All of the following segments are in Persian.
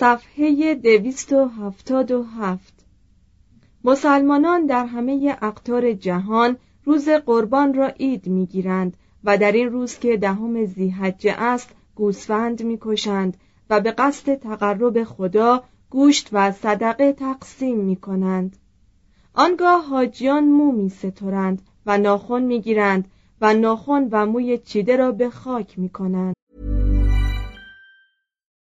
صفحه دویست و هفتاد و هفت مسلمانان در همه اقطار جهان روز قربان را عید می‌گیرند و در این روز که دهم زیحجه است گوسفند می‌کشند و به قصد تقرب خدا گوشت و صدقه تقسیم می کنند. آنگاه حاجیان مو می سترند و ناخن می گیرند و ناخن و موی چیده را به خاک می کنند.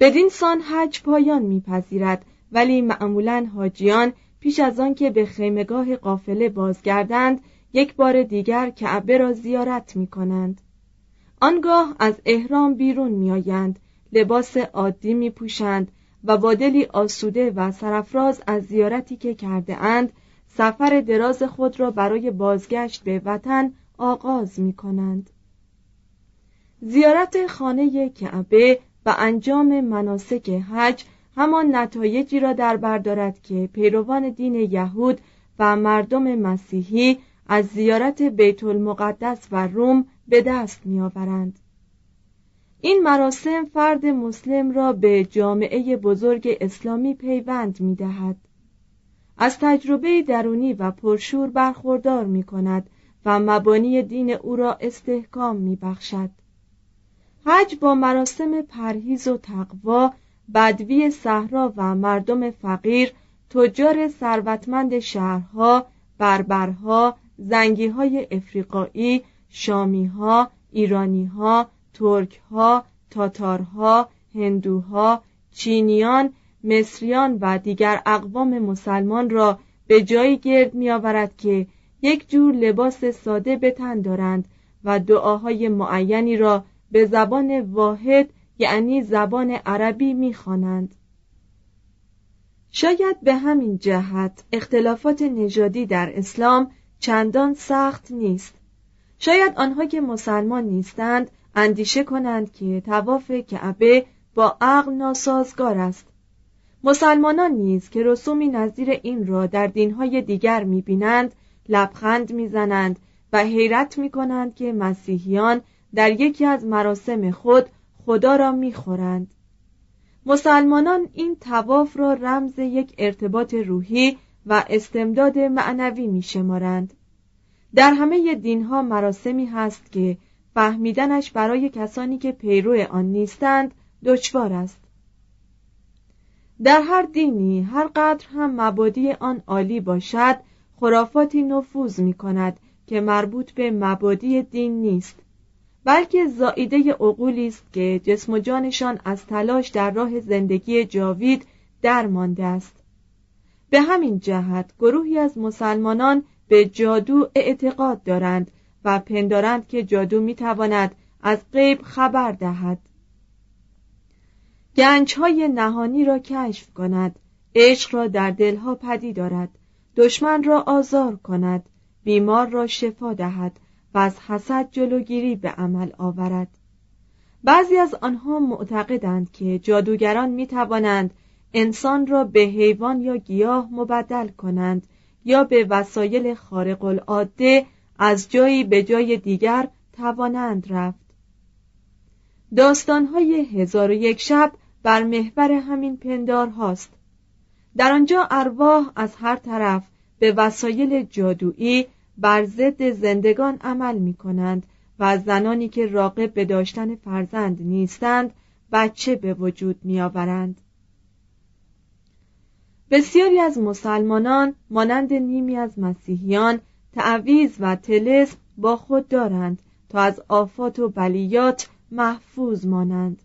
بدین سان حج پایان میپذیرد ولی معمولا حاجیان پیش از آن که به خیمگاه قافله بازگردند یک بار دیگر کعبه را زیارت می کنند. آنگاه از احرام بیرون میآیند لباس عادی می پوشند و با دلی آسوده و سرفراز از زیارتی که کرده اند سفر دراز خود را برای بازگشت به وطن آغاز می کنند. زیارت خانه کعبه و انجام مناسک حج همان نتایجی را در بر دارد که پیروان دین یهود و مردم مسیحی از زیارت بیت المقدس و روم به دست میآورند. این مراسم فرد مسلم را به جامعه بزرگ اسلامی پیوند می دهد. از تجربه درونی و پرشور برخوردار می کند و مبانی دین او را استحکام می بخشد. حج با مراسم پرهیز و تقوا بدوی صحرا و مردم فقیر تجار ثروتمند شهرها بربرها زنگیهای افریقایی شامیها ایرانیها ترکها تاتارها هندوها چینیان مصریان و دیگر اقوام مسلمان را به جایی گرد میآورد که یک جور لباس ساده به تن دارند و دعاهای معینی را به زبان واحد یعنی زبان عربی می‌خوانند. شاید به همین جهت اختلافات نژادی در اسلام چندان سخت نیست. شاید آنها که مسلمان نیستند اندیشه کنند که تواف کعبه با عقل ناسازگار است. مسلمانان نیز که رسومی نظیر این را در دینهای دیگر می‌بینند لبخند می‌زنند و حیرت می‌کنند که مسیحیان در یکی از مراسم خود خدا را می‌خورند. مسلمانان این تواف را رمز یک ارتباط روحی و استمداد معنوی میشمارند. در همه دینها مراسمی هست که فهمیدنش برای کسانی که پیرو آن نیستند دشوار است. در هر دینی هر قدر هم مبادی آن عالی باشد خرافاتی نفوذ می کند که مربوط به مبادی دین نیست. بلکه زائیده عقولی است که جسم و جانشان از تلاش در راه زندگی جاوید درمانده است. به همین جهت گروهی از مسلمانان به جادو اعتقاد دارند و پندارند که جادو می‌تواند از غیب خبر دهد. گنجهای نهانی را کشف کند عشق را در دلها پدی دارد دشمن را آزار کند بیمار را شفا دهد و از حسد جلوگیری به عمل آورد. بعضی از آنها معتقدند که جادوگران می توانند انسان را به حیوان یا گیاه مبدل کنند یا به وسایل خارق العاده از جایی به جای دیگر توانند رفت. داستانهای هزار و یک شب بر محور همین پندار هاست. در آنجا ارواح از هر طرف به وسایل جادویی بر ضد زندگان عمل می کنند و زنانی که راقب به داشتن فرزند نیستند بچه به وجود می آورند. بسیاری از مسلمانان مانند نیمی از مسیحیان تعویز و تلسم با خود دارند تا از آفات و بلیات محفوظ مانند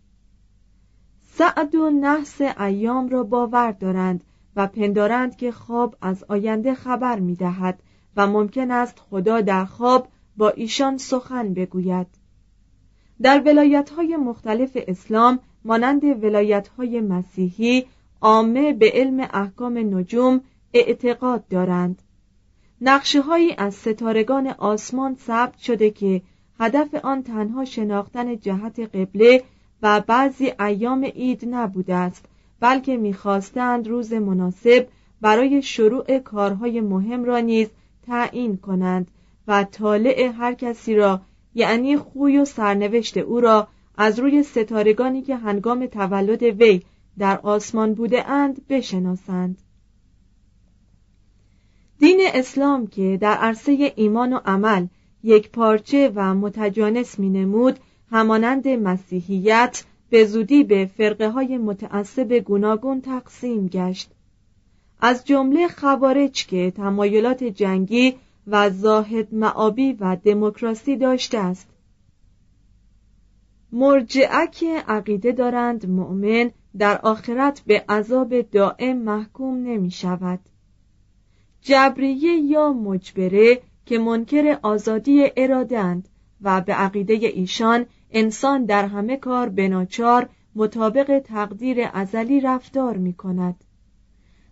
سعد و نحس ایام را باور دارند و پندارند که خواب از آینده خبر می دهد و ممکن است خدا در خواب با ایشان سخن بگوید. در ولایت های مختلف اسلام مانند ولایت های مسیحی عامه به علم احکام نجوم اعتقاد دارند. نقشه هایی از ستارگان آسمان ثبت شده که هدف آن تنها شناختن جهت قبله و بعضی ایام عید نبوده است بلکه می‌خواستند روز مناسب برای شروع کارهای مهم را نیز تعیین کنند و طالع هر کسی را یعنی خوی و سرنوشت او را از روی ستارگانی که هنگام تولد وی در آسمان بوده اند بشناسند. دین اسلام که در عرصه ایمان و عمل یک پارچه و متجانس می نمود همانند مسیحیت به زودی به فرقه های متعصب گوناگون تقسیم گشت. از جمله خوارج که تمایلات جنگی و زاهد معابی و دموکراسی داشته است. مرجعه که عقیده دارند مؤمن در آخرت به عذاب دائم محکوم نمی شود. جبریه یا مجبره که منکر آزادی ارادند و به عقیده ایشان انسان در همه کار بناچار مطابق تقدیر ازلی رفتار می کند.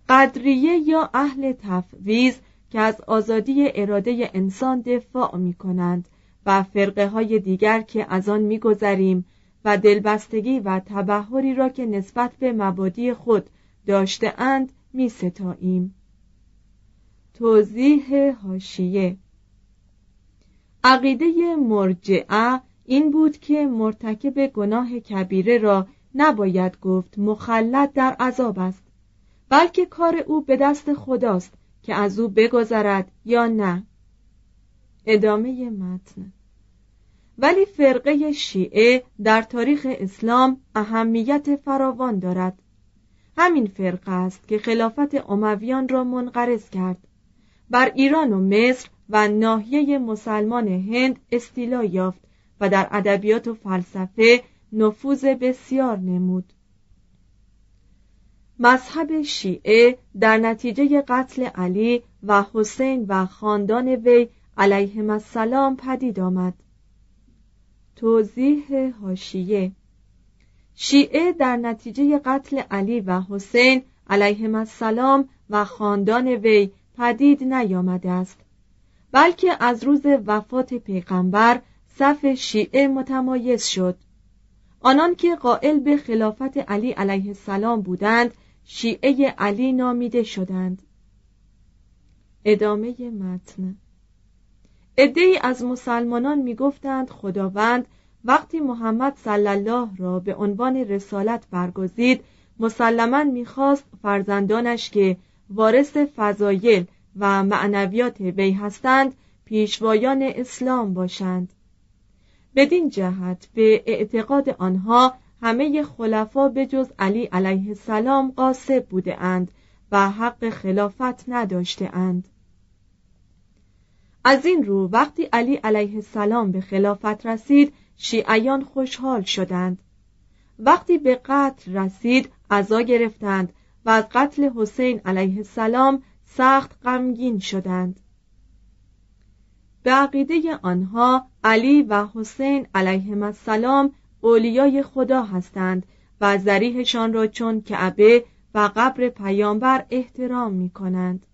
قدریه یا اهل تفویض که از آزادی اراده انسان دفاع می کنند و فرقه های دیگر که از آن می گذریم و دلبستگی و تبهری را که نسبت به مبادی خود داشته اند می ستاییم. توضیح هاشیه عقیده مرجعه این بود که مرتکب گناه کبیره را نباید گفت مخلد در عذاب است بلکه کار او به دست خداست که از او بگذرد یا نه. ادامه متن. ولی فرقه شیعه در تاریخ اسلام اهمیت فراوان دارد. همین فرقه است که خلافت امویان را منقرض کرد. بر ایران و مصر و ناحیه مسلمان هند استیلا یافت و در ادبیات و فلسفه نفوذ بسیار نمود. مذهب شیعه در نتیجه قتل علی و حسین و خاندان وی علیهم السلام پدید آمد. توضیح هاشیه شیعه در نتیجه قتل علی و حسین علیهم السلام و خاندان وی پدید نیامده است بلکه از روز وفات پیغمبر صف شیعه متمایز شد. آنان که قائل به خلافت علی علیه السلام بودند شیعه علی نامیده شدند. ادامه متن. ادهی از مسلمانان می‌گفتند خداوند وقتی محمد صلی الله را به عنوان رسالت برگزید مسلما می‌خواست فرزندانش که وارث فضایل و معنویات وی هستند پیشوایان اسلام باشند. بدین جهت به اعتقاد آنها همه خلفا به جز علی علیه السلام قاسب بوده اند و حق خلافت نداشته اند. از این رو وقتی علی علیه السلام به خلافت رسید شیعیان خوشحال شدند. وقتی به قتل رسید عزا گرفتند و از قتل حسین علیه السلام سخت غمگین شدند. به عقیده آنها علی و حسین علیه السلام اولیای خدا هستند و زریحشان را چون کعبه و قبر پیامبر احترام می کنند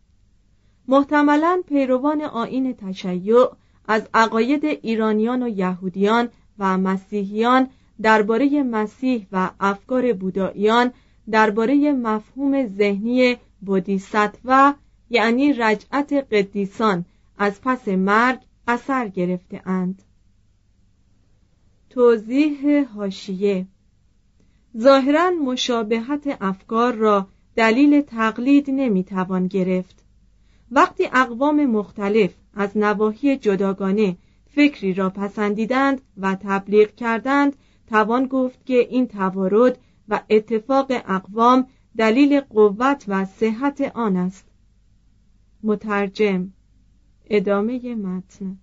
محتملا پیروان آین تشیع از عقاید ایرانیان و یهودیان و مسیحیان درباره مسیح و افکار بوداییان درباره مفهوم ذهنی بودیساتوا یعنی رجعت قدیسان از پس مرگ اثر گرفته اند. توضیح هاشیه ظاهرا مشابهت افکار را دلیل تقلید نمی‌توان گرفت. وقتی اقوام مختلف از نواحی جداگانه فکری را پسندیدند و تبلیغ کردند توان گفت که این توارد و اتفاق اقوام دلیل قوت و صحت آن است. مترجم ادامه متن.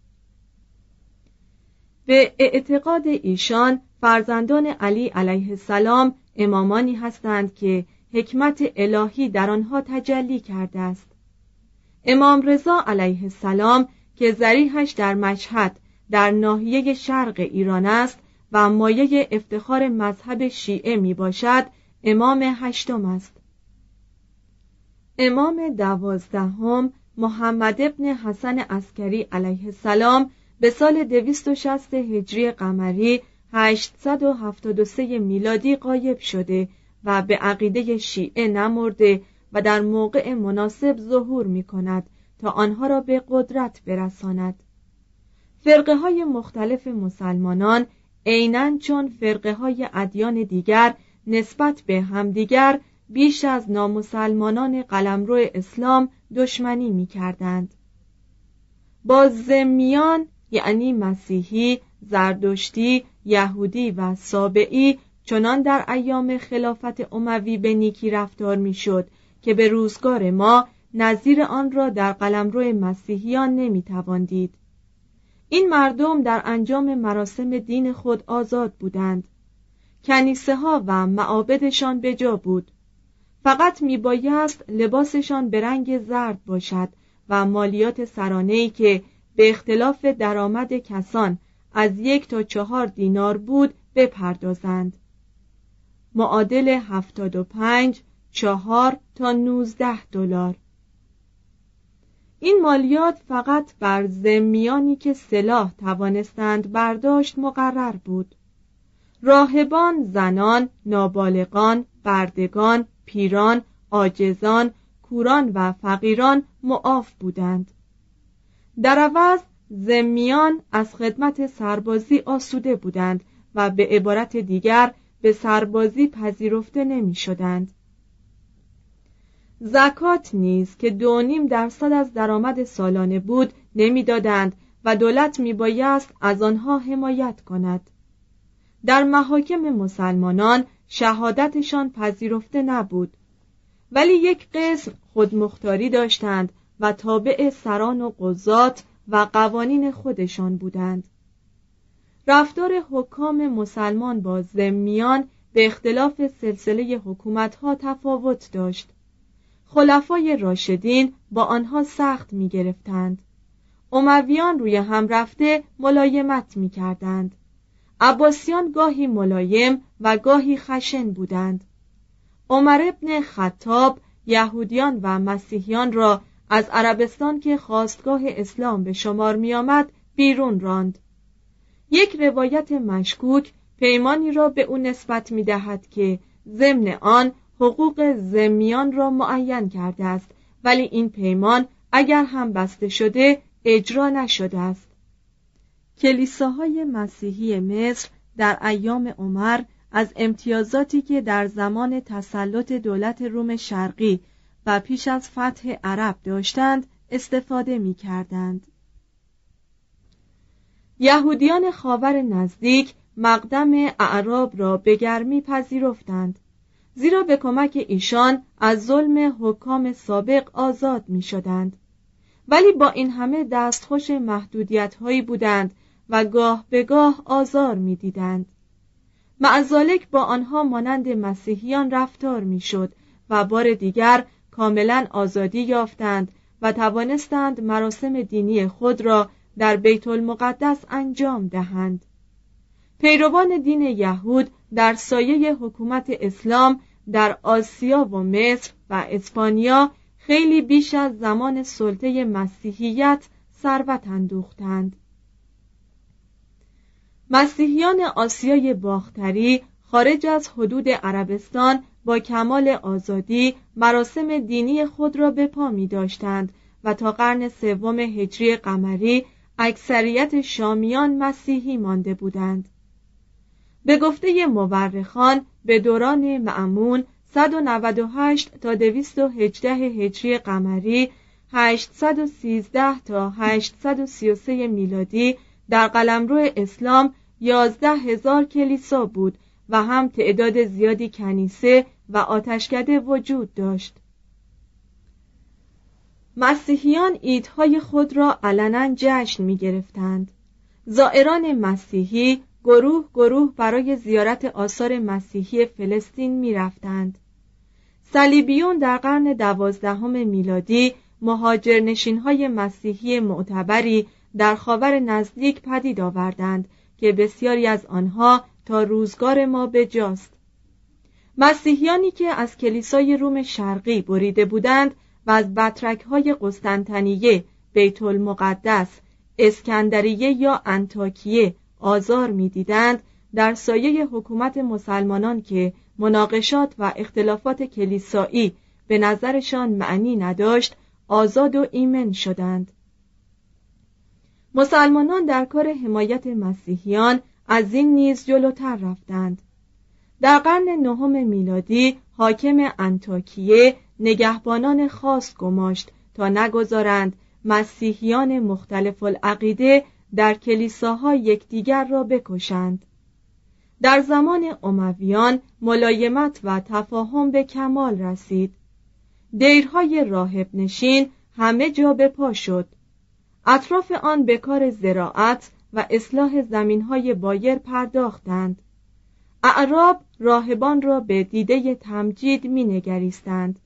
به اعتقاد ایشان فرزندان علی علیه السلام امامانی هستند که حکمت الهی در آنها تجلی کرده است. امام رضا علیه السلام که زریحش در مشهد در ناحیه شرق ایران است و مایه افتخار مذهب شیعه می باشد امام هشتم است. امام دوازدهم محمد ابن حسن عسکری علیه السلام به سال 260 هجری قمری 873 میلادی قایب شده و به عقیده شیعه نمرده و در موقع مناسب ظهور می کند تا آنها را به قدرت برساند فرقه های مختلف مسلمانان عینا چون فرقه های ادیان دیگر نسبت به همدیگر بیش از نامسلمانان قلمرو اسلام دشمنی می کردند. با زمیان یعنی مسیحی، زردشتی، یهودی و سابعی چنان در ایام خلافت اموی به نیکی رفتار می‌شد که به روزگار ما نظیر آن را در قلمرو مسیحیان نمی‌توان دید. این مردم در انجام مراسم دین خود آزاد بودند. کنیسه ها و معابدشان به جا بود. فقط میبایست لباسشان به رنگ زرد باشد و مالیات سرانه‌ای که به اختلاف درآمد کسان از یک تا چهار دینار بود بپردازند. معادل هفتاد و پنج چهار تا نوزده دلار. این مالیات فقط بر زمیانی که سلاح توانستند برداشت مقرر بود. راهبان زنان نابالغان بردگان پیران آجزان کوران و فقیران معاف بودند. در عوض زمیان از خدمت سربازی آسوده بودند و به عبارت دیگر به سربازی پذیرفته نمی شدند. زکات نیز که دو نیم درصد از درآمد سالانه بود نمی‌دادند و دولت میبایست از آنها حمایت کند در محاکم مسلمانان شهادتشان پذیرفته نبود ولی یک قسم خودمختاری داشتند و تابع سران و قضات و قوانین خودشان بودند. رفتار حکام مسلمان با زمیان به اختلاف سلسله حکومتها تفاوت داشت. خلفای راشدین با آنها سخت می گرفتند امویان روی هم رفته ملایمت می کردند عباسیان گاهی ملایم و گاهی خشن بودند. عمر ابن خطاب یهودیان و مسیحیان را از عربستان که خواستگاه اسلام به شمار می آمد بیرون راند. یک روایت مشکوک پیمانی را به او نسبت می دهد که ضمن آن حقوق زمیان را معین کرده است ولی این پیمان اگر هم بسته شده اجرا نشده است. کلیساهای مسیحی مصر در ایام عمر از امتیازاتی که در زمان تسلط دولت روم شرقی و پیش از فتح عرب داشتند استفاده می کردند. یهودیان خاور نزدیک مقدم اعراب را به گرمی پذیرفتند زیرا به کمک ایشان از ظلم حکام سابق آزاد می شدند. ولی با این همه دستخوش محدودیت هایی بودند و گاه به گاه آزار می دیدند. معزالک با آنها مانند مسیحیان رفتار می شد و بار دیگر کاملا آزادی یافتند و توانستند مراسم دینی خود را در بیت المقدس انجام دهند. پیروان دین یهود در سایه حکومت اسلام در آسیا و مصر و اسپانیا خیلی بیش از زمان سلطه مسیحیت ثروت اندوختند. مسیحیان آسیای باختری خارج از حدود عربستان با کمال آزادی مراسم دینی خود را به پا می داشتند و تا قرن سوم هجری قمری اکثریت شامیان مسیحی مانده بودند. به گفته مورخان به دوران معمون 198 تا 218 هجری قمری 813 تا 833 میلادی در قلمرو اسلام یازده هزار کلیسا بود و هم تعداد زیادی کنیسه و آتشکده وجود داشت مسیحیان ایدهای خود را علنا جشن می گرفتند زائران مسیحی گروه گروه برای زیارت آثار مسیحی فلسطین می رفتند. صلیبیون در قرن دوازدهم میلادی مهاجرنشین های مسیحی معتبری در خاور نزدیک پدید آوردند که بسیاری از آنها تا روزگار ما به جاست مسیحیانی که از کلیسای روم شرقی بریده بودند و از بطرک های قسطنطنیه بیت المقدس اسکندریه یا انتاکیه آزار می‌دیدند در سایه حکومت مسلمانان که مناقشات و اختلافات کلیسایی به نظرشان معنی نداشت آزاد و ایمن شدند. مسلمانان در کار حمایت مسیحیان از این نیز جلوتر رفتند. در قرن نهم میلادی حاکم انتاکیه نگهبانان خاص گماشت تا نگذارند مسیحیان مختلف العقیده در کلیساها یکدیگر را بکشند. در زمان امویان ملایمت و تفاهم به کمال رسید. دیرهای راهب نشین همه جا به پا شد. اطراف آن به کار زراعت و اصلاح زمینهای بایر پرداختند اعراب راهبان را به دیده تمجید می نگریستند.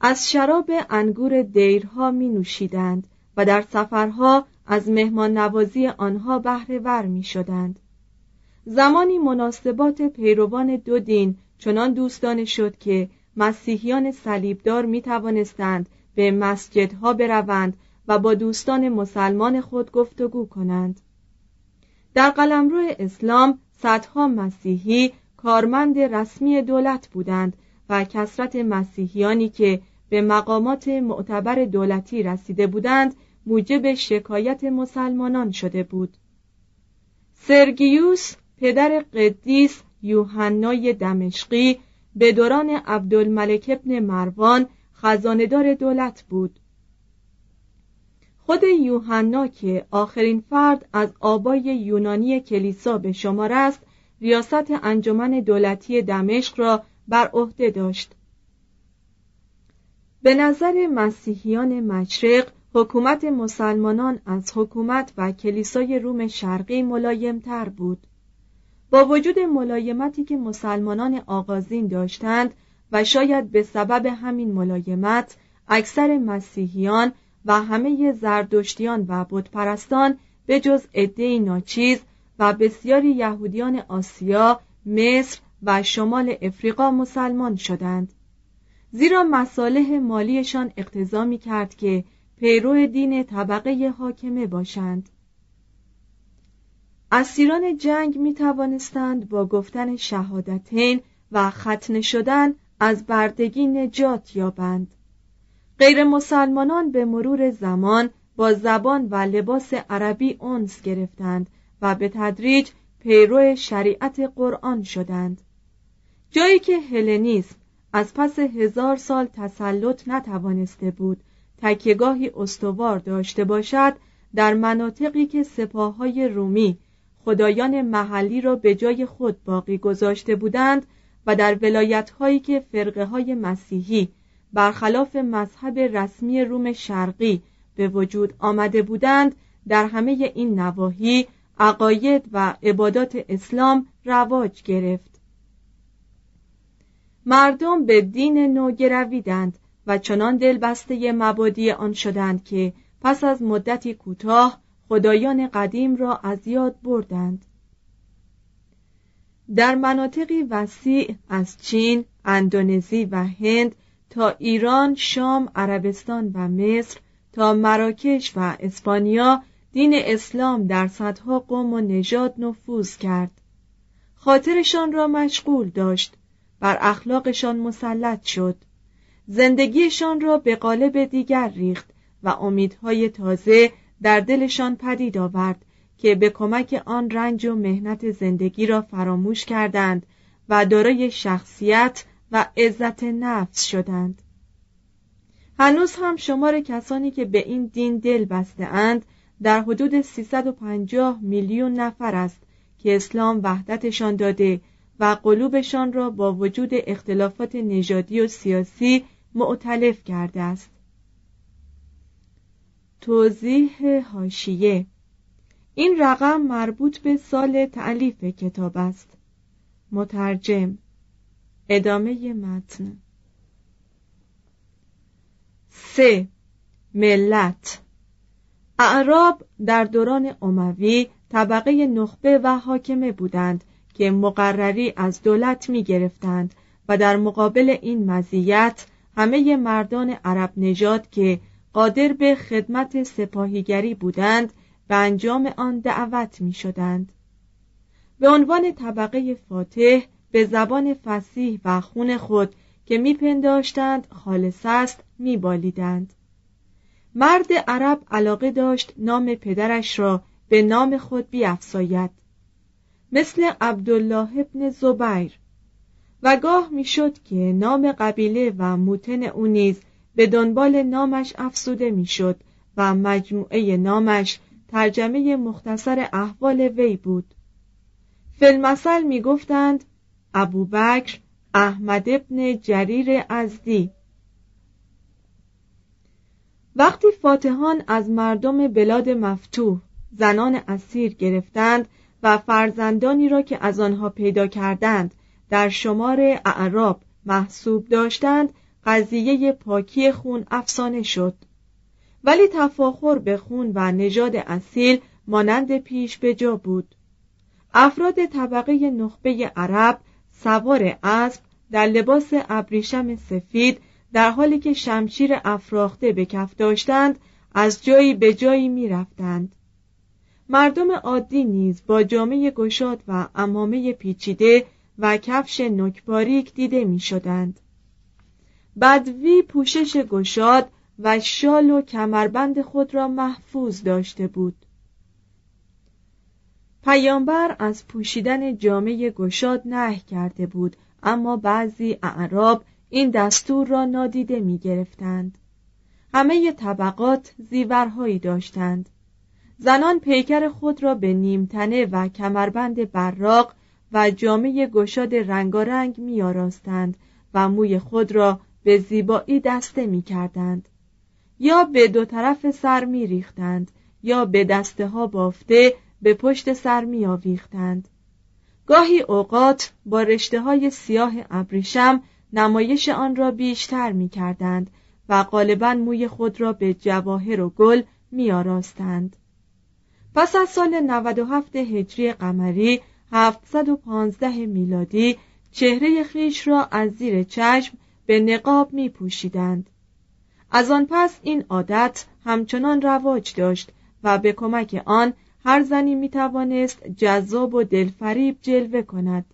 از شراب انگور دیرها می نوشیدند و در سفرها از مهمان نوازی آنها بهره ور می شدند. زمانی مناسبات پیروان دو دین چنان دوستانه شد که مسیحیان صلیبدار می توانستند به مسجدها بروند و با دوستان مسلمان خود گفتگو کنند. در قلمرو اسلام صدها مسیحی کارمند رسمی دولت بودند و کسرت مسیحیانی که به مقامات معتبر دولتی رسیده بودند موجب شکایت مسلمانان شده بود. سرگیوس پدر قدیس یوحنای دمشقی به دوران عبدالملک ابن مروان خزاندار دولت بود. خود یوحنا که آخرین فرد از آبای یونانی کلیسا به شمار است ریاست انجمن دولتی دمشق را بر عهده داشت. به نظر مسیحیان مشرق حکومت مسلمانان از حکومت و کلیسای روم شرقی ملایمتر بود. با وجود ملایمتی که مسلمانان آغازین داشتند و شاید به سبب همین ملایمت اکثر مسیحیان و همه زردشتیان و بتپرستان به جز عدهای ناچیز و بسیاری یهودیان آسیا، مصر و شمال افریقا مسلمان شدند. زیرا مصالح مالیشان اقتضا می کرد که پیرو دین طبقه حاکمه باشند. اسیران جنگ می توانستند با گفتن شهادتین و ختنه شدن از بردگی نجات یابند. غیر مسلمانان به مرور زمان با زبان و لباس عربی انس گرفتند و به تدریج پیرو شریعت قرآن شدند. جایی که هلنیسم از پس هزار سال تسلط نتوانسته بود تکیگاهی استوار داشته باشد در مناطقی که سپاههای رومی خدایان محلی را به جای خود باقی گذاشته بودند و در ولایتهایی که فرقه های مسیحی برخلاف مذهب رسمی روم شرقی به وجود آمده بودند در همه این نواحی عقاید و عبادات اسلام رواج گرفت. مردم به دین نو گرویدند و چنان دلبسته مبادی آن شدند که پس از مدتی کوتاه خدایان قدیم را از یاد بردند. در مناطقی وسیع از چین، اندونزی و هند تا ایران، شام، عربستان و مصر تا مراکش و اسپانیا دین اسلام در صدها قوم و نژاد نفوذ کرد. خاطرشان را مشغول داشت. بر اخلاقشان مسلط شد. زندگیشان را به قالب دیگر ریخت و امیدهای تازه در دلشان پدید آورد که به کمک آن رنج و مهنت زندگی را فراموش کردند و دارای شخصیت و عزت نفس شدند. هنوز هم شمار کسانی که به این دین دل بسته اند در حدود 350 میلیون نفر است که اسلام وحدتشان داده و قلوبشان را با وجود اختلافات نژادی و سیاسی معتلف کرده است. توضیح هاشیه این رقم مربوط به سال تعلیف کتاب است. مترجم ادامه متن. سه. ملت. اعراب در دوران اموی طبقه نخبه و حاکمه بودند که مقرری از دولت می گرفتند و در مقابل این مزیت همه مردان عرب نژاد که قادر به خدمت سپاهیگری بودند به انجام آن دعوت می شدند. به عنوان طبقه فاتح به زبان فسیح و خون خود که میپنداشتند خالص است میبالیدند. مرد عرب علاقه داشت نام پدرش را به نام خود بیافزاید مثل عبدالله ابن زبیر. و گاه می‌شد که نام قبیله و موتن او نیز به دنبال نامش افسوده می‌شد و مجموعه نامش ترجمه مختصر احوال وی بود. فیلمسل می‌گفتند ابوبکر احمد ابن جریر ازدی. وقتی فاتحان از مردم بلاد مفتوح زنان اسیر گرفتند و فرزندانی را که از آنها پیدا کردند در شمار اعراب محسوب داشتند قضیه پاکی خون افسانه شد. ولی تفاخر به خون و نژاد اصیل مانند پیش به جا بود. افراد طبقه نخبه عرب سوار اسب در لباس ابریشم سفید در حالی که شمشیر افراخته به کف داشتند از جایی به جایی می رفتند. مردم عادی نیز با جامعه گشاد و امامه پیچیده و کفش نکباریک دیده می شدند. بدوی پوشش گشاد و شال و کمربند خود را محفوظ داشته بود. پیامبر از پوشیدن جامعه گشاد نه کرده بود اما بعضی اعراب این دستور را نادیده می گرفتند. همه طبقات زیورهایی داشتند. زنان پیکر خود را به نیمتنه و کمربند براق و جامعه گشاد رنگارنگ می آراستند و موی خود را به زیبایی دسته می کردند. یا به دو طرف سر می ریختند یا به دسته ها بافته به پشت سر می آویختند. گاهی اوقات با رشته های سیاه ابریشم نمایش آن را بیشتر می کردند و غالبا موی خود را به جواهر و گل می آراستند. پس از سال 97 هجری قمری 715 میلادی چهره خیش را از زیر چشم به نقاب می پوشیدند. از آن پس این عادت همچنان رواج داشت و به کمک آن هر زنی می توانست جذاب و دلفریب جلوه کند.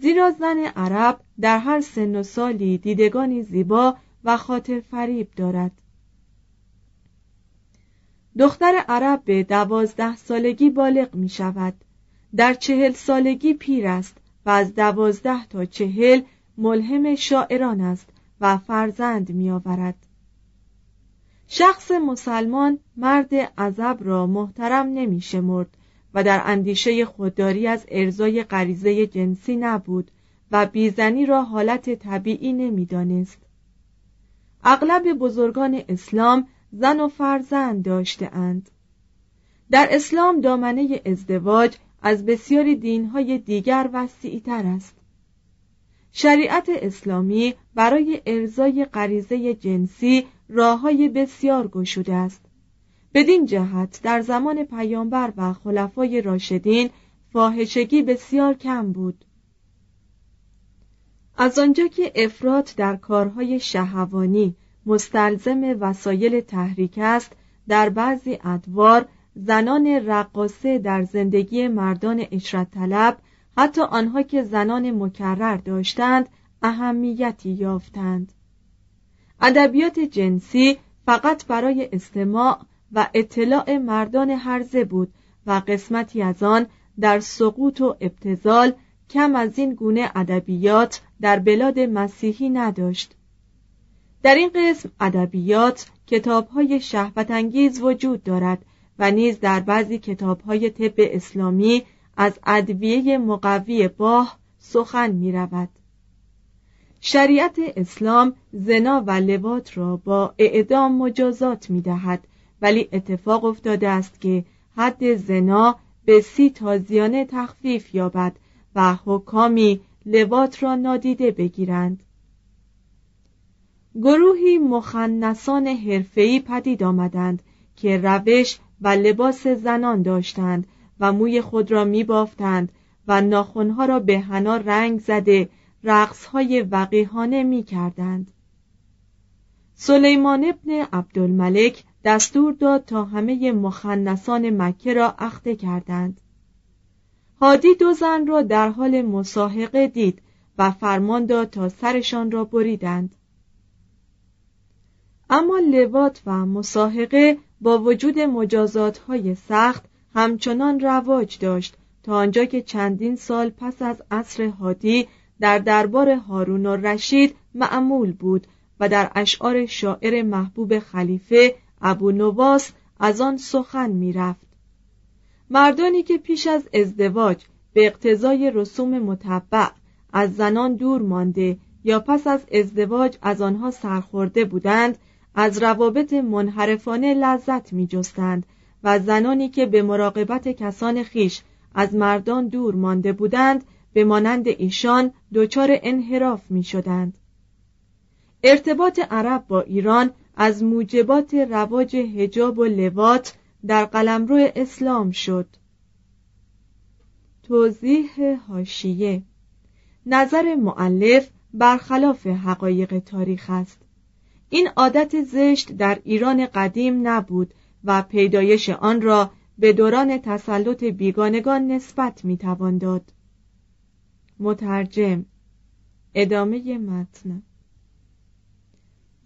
زیرا زن عرب در هر سن و سالی دیدگانی زیبا و خاطر فریب دارد. دختر عرب به دوازده سالگی بالغ می شود در چهل سالگی پیر است و از دوازده تا چهل ملهم شاعران است و فرزند می آورد. شخص مسلمان مرد عذب را محترم نمی شمرد و در اندیشه خودداری از ارزای غریزه جنسی نبود و بیزنی را حالت طبیعی نمی‌دانست. اغلب بزرگان اسلام زن و فرزند داشته اند. در اسلام دامنه ازدواج از بسیاری دینهای دیگر وسیعتر است. شریعت اسلامی برای ارزای غریزه جنسی راههای بسیار گشوده است. بدین جهت در زمان پیامبر و خلفای راشدین فاحشگی بسیار کم بود. از آنجا که افراد در کارهای شهوانی مستلزم وسایل تحریک است در بعضی ادوار زنان رقاصه در زندگی مردان اشرت طلب حتی آنها که زنان مکرر داشتند اهمیتی یافتند ادبیات جنسی فقط برای استماع و اطلاع مردان هرزه بود و قسمتی از آن در سقوط و ابتزال کم از این گونه ادبیات در بلاد مسیحی نداشت در این قسم ادبیات کتابهای شهوتانگیز وجود دارد و نیز در بعضی کتابهای طب اسلامی از ادویه مقوی باه سخن می رود. شریعت اسلام زنا و لوات را با اعدام مجازات می دهد ولی اتفاق افتاده است که حد زنا به سی تازیانه تخفیف یابد و حکامی لوات را نادیده بگیرند. گروهی مخنسان حرفه‌ای پدید آمدند که روش و لباس زنان داشتند و موی خود را می بافتند و ناخونها را به حنا رنگ زده رقصهای وقیهانه می کردند. سلیمان ابن عبدالملک دستور داد تا همه مخنسان مکه را اخته کردند. هادی دو زن را در حال مساحقه دید و فرمان داد تا سرشان را بریدند. اما لوات و مساحقه با وجود مجازات های سخت همچنان رواج داشت تا آنجا که چندین سال پس از عصر هادی در دربار هارون رشید معمول بود و در اشعار شاعر محبوب خلیفه ابو نواس از آن سخن می‌رفت. مردانی که پیش از ازدواج به اقتضای رسوم متبع از زنان دور مانده یا پس از ازدواج از آنها سرخورده بودند از روابط منحرفانه لذت می جستند و زنانی که به مراقبت کسان خیش از مردان دور مانده بودند به مانند ایشان دچار انحراف می شدند. ارتباط عرب با ایران از موجبات رواج هجاب و لوات در قلمرو اسلام شد. توضیح هاشیه نظر معلف برخلاف حقایق تاریخ است. این عادت زشت در ایران قدیم نبود و پیدایش آن را به دوران تسلط بیگانگان نسبت می‌توان داد. مترجم ادامه متن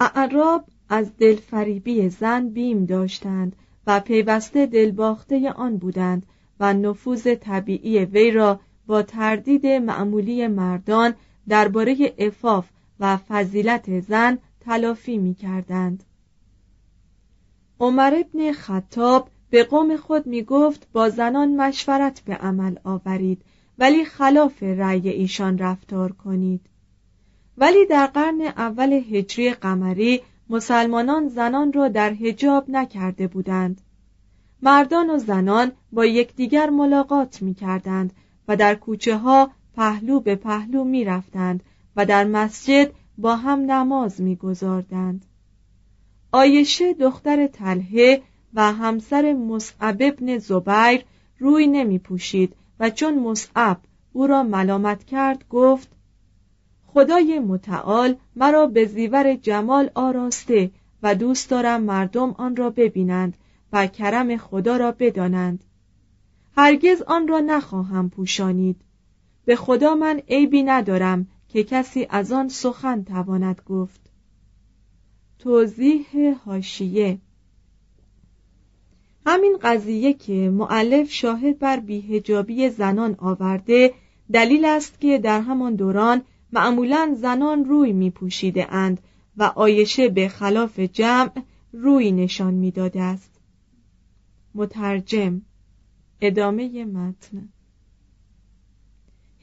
اعراب از دلفریبی زن بیم داشتند و پیوسته دلباخته آن بودند و نفوذ طبیعی وی را با تردید معمولی مردان درباره افاف و فضیلت زن تلافی می کردند. عمر ابن خطاب به قوم خود می گفت با زنان مشورت به عمل آورید ولی خلاف رأی ایشان رفتار کنید. ولی در قرن اول هجری قمری مسلمانان زنان را در حجاب نکرده بودند. مردان و زنان با یکدیگر ملاقات می کردند و در کوچه ها پهلو به پهلو می رفتند و در مسجد با هم نماز میگذاردند. آیشه دختر تلهه و همسر مصعب ابن زبیر روی نمی پوشید چون مصعب او را ملامت کرد گفت خدای متعال مرا به زیور جمال آراسته و دوست دارم مردم آن را ببینند و کرم خدا را بدانند. هرگز آن را نخواهم پوشانید. به خدا من عیبی ندارم که کسی از آن سخن تواند گفت. توضیح هاشیه همین قضیه که معلف شاهد بر بیهجابی زنان آورده دلیل است که در همان دوران معمولا زنان روی می پوشیده اند و آیشه به خلاف جمع روی نشان می‌داده است. مترجم ادامه متن.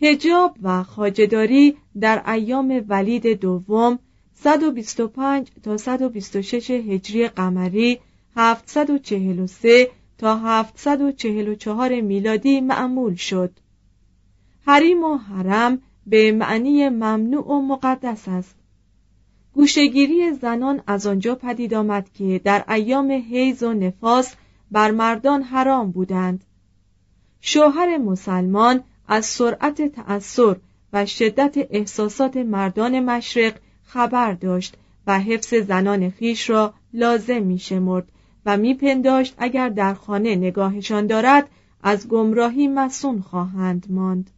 هجاب و خاجداری در ایام ولید دوم 125 تا 126 هجری قمری 743 تا 744 میلادی معمول شد. حریم و حرم به معنی ممنوع و مقدس است. گوشگیری زنان از آنجا پدید آمد که در ایام حیز و نفاس بر مردان حرام بودند. شوهر مسلمان از سرعت تأثیر و شدت احساسات مردان مشرق خبر داشت و حفظ زنان خیش را لازم می شمرد و میپنداشت اگر در خانه نگاهشان دارد از گمراهی مسون خواهند ماند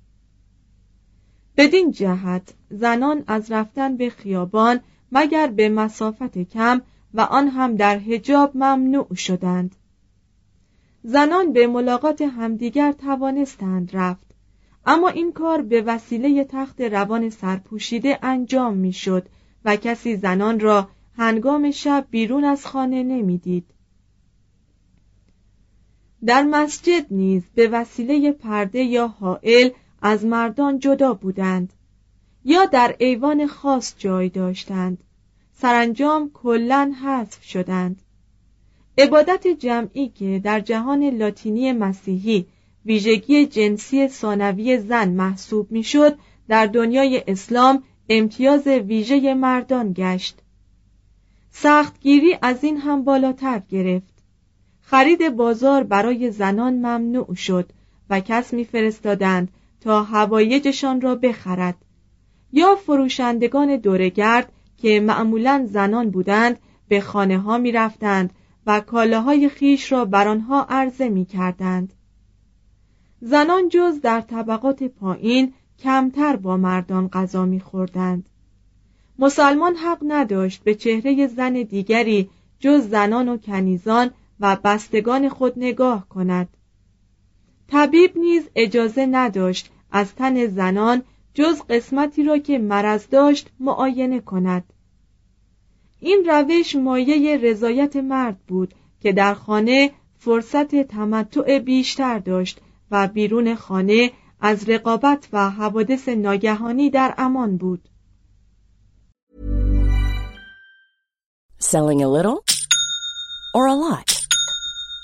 بدین جهت زنان از رفتن به خیابان مگر به مسافت کم و آن هم در حجاب ممنوع شدند زنان به ملاقات همدیگر توانستند رفت اما این کار به وسیله تخت روان سرپوشیده انجام می‌شد و کسی زنان را هنگام شب بیرون از خانه نمی‌دید. در مسجد نیز به وسیله پرده یا حائل از مردان جدا بودند یا در ایوان خاص جای داشتند. سرانجام کلا حذف شدند. عبادت جمعی که در جهان لاتینی مسیحی ویژگی جنسی ثانوی زن محسوب می‌شد در دنیای اسلام امتیاز ویژه مردان گشت. سختگیری از این هم بالاتر گرفت. خرید بازار برای زنان ممنوع شد و کس میفرستادند تا هوایجشان را بخرد یا فروشندگان دورگرد که معمولا زنان بودند به خانه ها می رفتند و کالاهای خیش را بر آنها عرضه می کردند. زنان جز در طبقات پایین کمتر با مردان غذا می خوردند. مسلمان حق نداشت به چهره زن دیگری جز زنان و کنیزان و بستگان خود نگاه کند. طبیب نیز اجازه نداشت از تن زنان جز قسمتی را که مرض داشت معاینه کند. این روش مایه رضایت مرد بود که در خانه فرصت تمتع بیشتر داشت و بیرون خانه از رقابت و حوادث ناگهانی در امان بود. Selling a little or a lot?